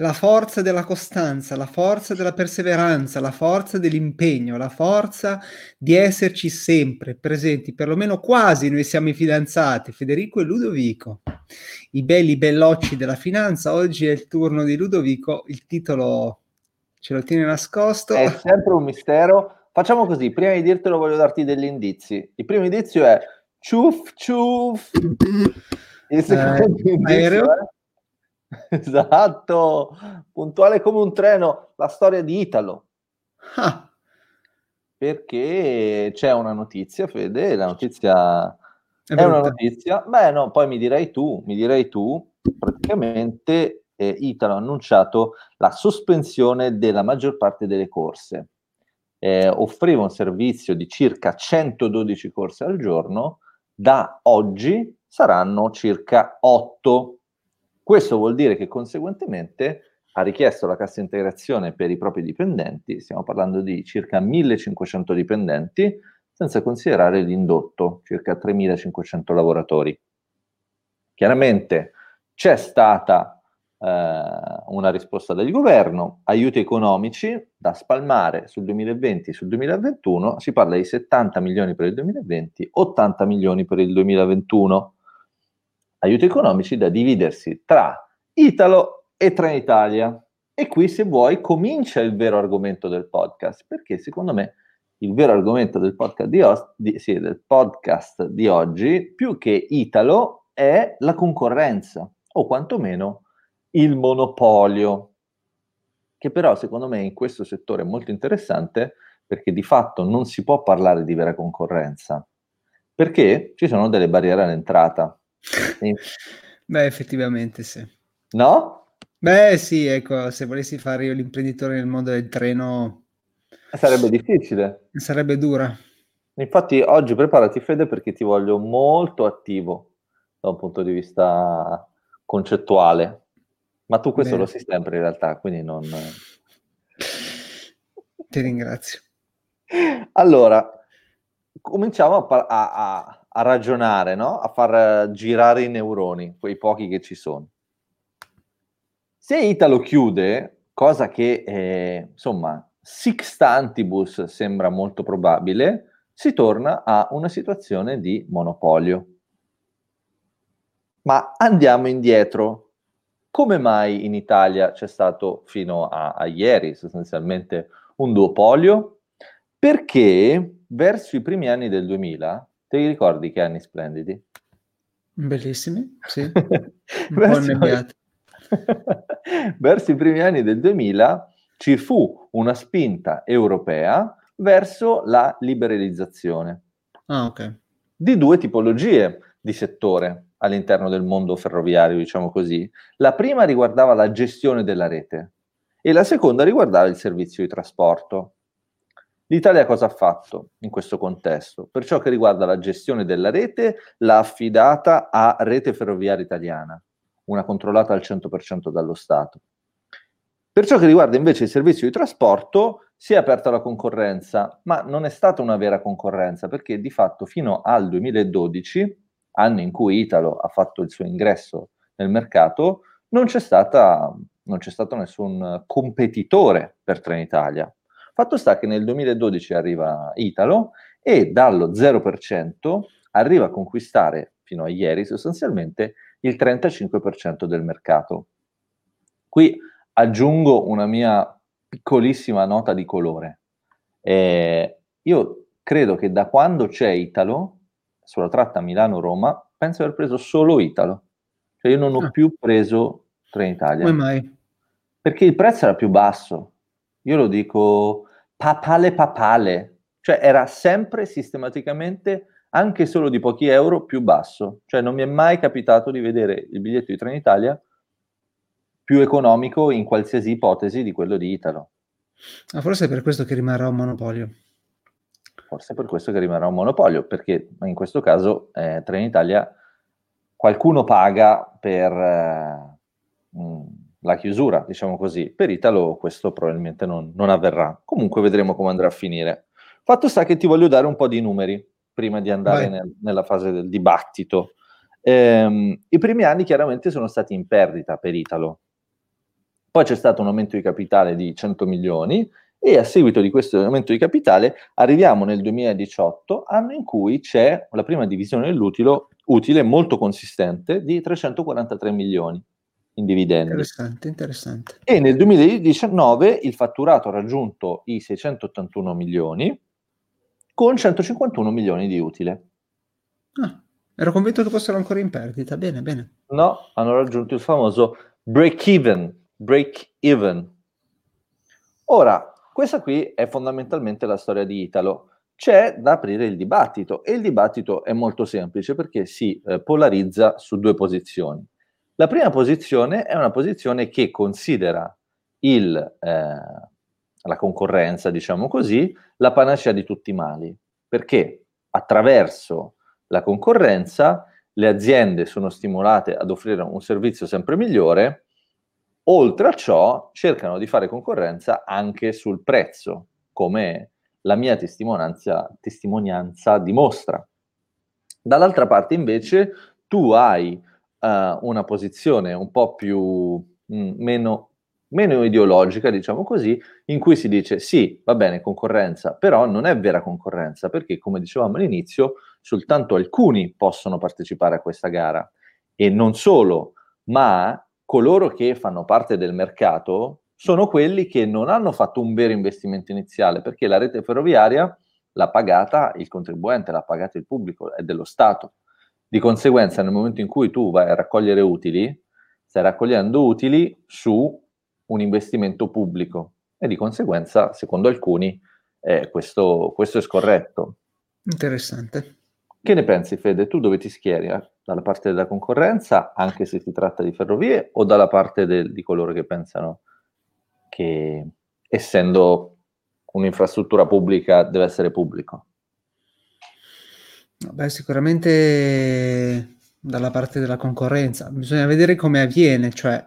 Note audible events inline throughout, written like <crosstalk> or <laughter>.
la forza della costanza, la forza della perseveranza, la forza dell'impegno, la forza di esserci sempre presenti, perlomeno quasi noi siamo i fidanzati, Federico e Ludovico, i belli bellocci della finanza. Oggi è il turno di Ludovico, il titolo ce lo tiene nascosto. È sempre un mistero. Facciamo così, prima di dirtelo voglio darti degli indizi. Il primo indizio è ciuff ciuff. Il secondo eh, indizio aereo. è <laughs> Esatto, puntuale come un treno, la storia di Italo. Ah. Perché c'è una notizia, Fede, la notizia è, è una notizia, beh no, poi mi direi tu, mi direi tu, praticamente eh, Italo ha annunciato la sospensione della maggior parte delle corse. Eh, offriva un servizio di circa 112 corse al giorno, da oggi saranno circa 8 questo vuol dire che conseguentemente ha richiesto la cassa integrazione per i propri dipendenti, stiamo parlando di circa 1500 dipendenti, senza considerare l'indotto, circa 3500 lavoratori. Chiaramente c'è stata eh, una risposta del governo, aiuti economici da spalmare sul 2020 e sul 2021, si parla di 70 milioni per il 2020, 80 milioni per il 2021 aiuti economici da dividersi tra Italo e Trenitalia. E qui, se vuoi, comincia il vero argomento del podcast, perché secondo me il vero argomento del podcast di, os- di, sì, del podcast di oggi, più che Italo, è la concorrenza, o quantomeno il monopolio, che però secondo me in questo settore è molto interessante perché di fatto non si può parlare di vera concorrenza, perché ci sono delle barriere all'entrata. Beh, effettivamente sì. No? Beh, sì, ecco, se volessi fare io l'imprenditore nel mondo del treno... Sarebbe difficile. Sarebbe dura. Infatti oggi preparati Fede perché ti voglio molto attivo da un punto di vista concettuale. Ma tu questo Bene. lo sai sempre in realtà, quindi non... Ti ringrazio. Allora, cominciamo a, a, a ragionare, no? a far girare i neuroni, quei pochi che ci sono. Se Italo chiude, cosa che eh, insomma sixtantibus sembra molto probabile, si torna a una situazione di monopolio. Ma andiamo indietro. Come mai in Italia c'è stato fino a, a ieri sostanzialmente un duopolio? Perché verso i primi anni del 2000 Ti ricordi che anni splendidi? Bellissimi, sì. <laughs> Un verso, <laughs> verso i primi anni del 2000 ci fu una spinta europea verso la liberalizzazione ah, okay. di due tipologie di settore all'interno del mondo ferroviario, diciamo così. La prima riguardava la gestione della rete e la seconda riguardava il servizio di trasporto. L'Italia cosa ha fatto in questo contesto? Per ciò che riguarda la gestione della rete, l'ha affidata a Rete Ferroviaria Italiana, una controllata al 100% dallo Stato. Per ciò che riguarda invece il servizio di trasporto, si è aperta la concorrenza, ma non è stata una vera concorrenza, perché di fatto fino al 2012, anno in cui Italo ha fatto il suo ingresso nel mercato, non c'è, stata, non c'è stato nessun competitore per Trenitalia. Fatto sta che nel 2012 arriva Italo e dallo 0% arriva a conquistare fino a ieri sostanzialmente il 35% del mercato. Qui aggiungo una mia piccolissima nota di colore. Eh, io credo che da quando c'è Italo, sulla tratta Milano-Roma, penso di aver preso solo Italo. Cioè io non ho ah. più preso Trenitalia. Come mai? Perché il prezzo era più basso. Io lo dico papale papale, cioè era sempre sistematicamente anche solo di pochi euro più basso, cioè non mi è mai capitato di vedere il biglietto di Trenitalia più economico in qualsiasi ipotesi di quello di Italo. Ah, forse è per questo che rimarrà un monopolio. Forse è per questo che rimarrà un monopolio, perché in questo caso eh, Trenitalia qualcuno paga per... Eh, mh, la chiusura, diciamo così. Per Italo questo probabilmente non, non, avverrà. Comunque vedremo come andrà a finire. Fatto sta che ti voglio dare un po' di numeri prima di andare nel, nella fase del dibattito. Ehm, I primi anni chiaramente sono stati in perdita per Italo. Poi c'è stato un aumento di capitale di 100 milioni e a seguito di questo aumento di capitale arriviamo nel 2018, anno in cui c'è la prima divisione dell'utile utile molto consistente di 343 milioni in dividendi. Interessante, interessante. E nel 2019 il fatturato ha raggiunto i 681 milioni con 151 milioni di utile. Ah, ero convinto che fossero ancora in perdita. Bene, bene. No, hanno raggiunto il famoso break even. Break even. Ora, questa qui è fondamentalmente la storia di Italo. C'è da aprire il dibattito e il dibattito è molto semplice perché si eh, polarizza su due posizioni. La prima posizione è una posizione che considera il, eh, la concorrenza, diciamo così, la panacea di tutti i mali, perché attraverso la concorrenza le aziende sono stimolate ad offrire un servizio sempre migliore, oltre a ciò cercano di fare concorrenza anche sul prezzo, come la mia testimonianza, testimonianza dimostra. Dall'altra parte invece tu hai uh, una posizione un po' più mh, mm, meno, meno ideologica, diciamo così, in cui si dice sì, va bene, concorrenza, però non è vera concorrenza, perché come dicevamo all'inizio, soltanto alcuni possono partecipare a questa gara e non solo, ma coloro che fanno parte del mercato sono quelli che non hanno fatto un vero investimento iniziale, perché la rete ferroviaria l'ha pagata il contribuente, l'ha pagata il pubblico, è dello Stato. Di conseguenza, nel momento in cui tu vai a raccogliere utili, stai raccogliendo utili su un investimento pubblico e di conseguenza, secondo alcuni, eh, questo, questo, è scorretto. Interessante. Che ne pensi, Fede? Tu dove ti schieri? Eh? Dalla parte della concorrenza, anche se si tratta di ferrovie, o dalla parte del, di coloro che pensano che, essendo un'infrastruttura pubblica, deve essere pubblico? Beh, sicuramente dalla parte della concorrenza. Bisogna vedere come avviene, cioè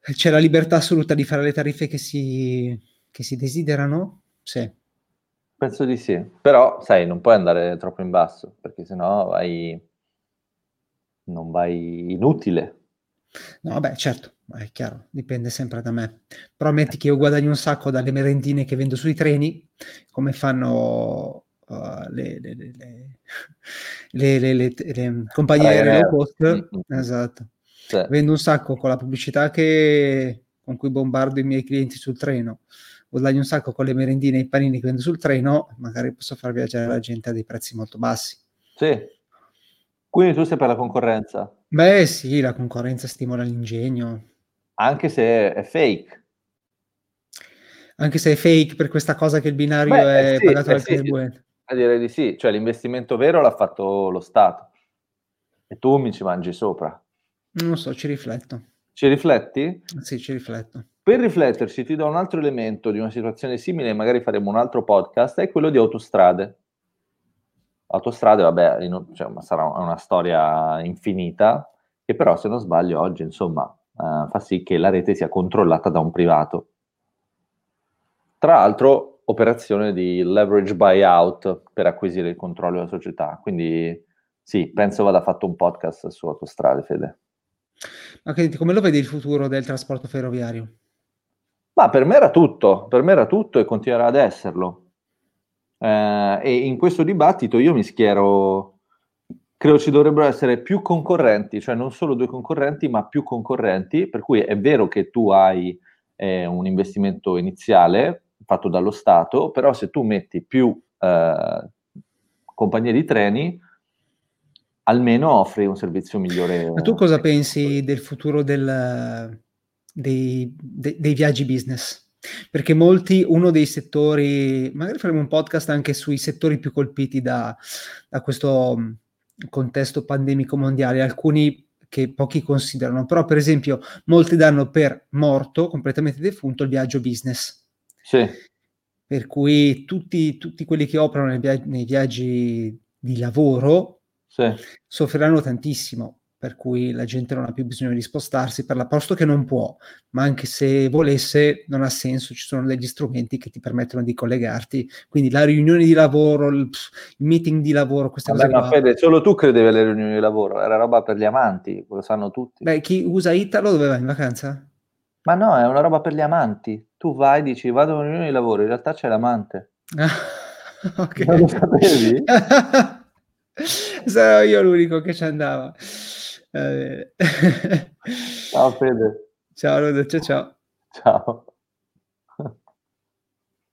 c'è la libertà assoluta di fare le tariffe che si, che si desiderano? Sì. Penso di sì, però sai, non puoi andare troppo in basso, perché sennò vai, non vai inutile. No, beh, certo, è chiaro, dipende sempre da me. Però metti che io guadagno un sacco dalle merendine che vendo sui treni, come fanno uh, <laughs> le, le, le, le, compagnie aeree low cost, mm-hmm. esatto. Sì. Vendo un sacco con la pubblicità che, con cui bombardo i miei clienti sul treno, guadagno un sacco con le merendine e i panini che vendo sul treno, magari posso far viaggiare la gente a dei prezzi molto bassi. Sì. Quindi tu sei per la concorrenza? Beh sì, la concorrenza stimola l'ingegno. Anche se è fake anche se è fake per questa cosa che il binario Beh, è sì, pagato dal sì, contribuente. A dire di sì, cioè l'investimento vero l'ha fatto lo Stato e tu mi ci mangi sopra. Non so, ci rifletto. Ci rifletti? Sì, ci rifletto. Per rifletterci ti do un altro elemento di una situazione simile, magari faremo un altro podcast, è quello di autostrade. Autostrade, vabbè, in, cioè, sarà una storia infinita, che però se non sbaglio oggi, insomma, uh, fa sì che la rete sia controllata da un privato. Tra l'altro, operazione di leverage buyout per acquisire il controllo della società. Quindi sì, penso vada fatto un podcast su autostrade, Fede. Ma quindi, come lo vedi il futuro del trasporto ferroviario? Ma per me era tutto, per me era tutto e continuerà ad esserlo. Eh, e in questo dibattito io mi schiero, credo ci dovrebbero essere più concorrenti, cioè non solo due concorrenti, ma più concorrenti, per cui è vero che tu hai eh, un investimento iniziale, fatto dallo Stato, però se tu metti più eh, compagnie di treni, almeno offri un servizio migliore. Ma tu cosa pensi del futuro del, dei, de, dei viaggi business? Perché molti, uno dei settori, magari faremo un podcast anche sui settori più colpiti da, da questo mm, contesto pandemico mondiale, alcuni che pochi considerano, però per esempio molti danno per morto, completamente defunto, il viaggio business. Sì. Per cui tutti, tutti quelli che operano nei viaggi, nei viaggi di lavoro sì. soffriranno tantissimo, per cui la gente non ha più bisogno di spostarsi per la posto che non può, ma anche se volesse non ha senso, ci sono degli strumenti che ti permettono di collegarti, quindi la riunione di lavoro, il, il meeting di lavoro, queste Vabbè, cose ma Fede, solo tu credevi alle riunioni di lavoro, era roba per gli amanti, lo sanno tutti. Beh, chi usa Italo dove va in vacanza? Ma no, è una roba per gli amanti. Tu vai, dici vado a una riunione di lavoro, in realtà c'è l'amante. <laughs> okay. Non lo sapevi? <laughs> Sarò io l'unico che ci andava. Ciao Fede. Ciao Ludo, ciao ciao. Ciao.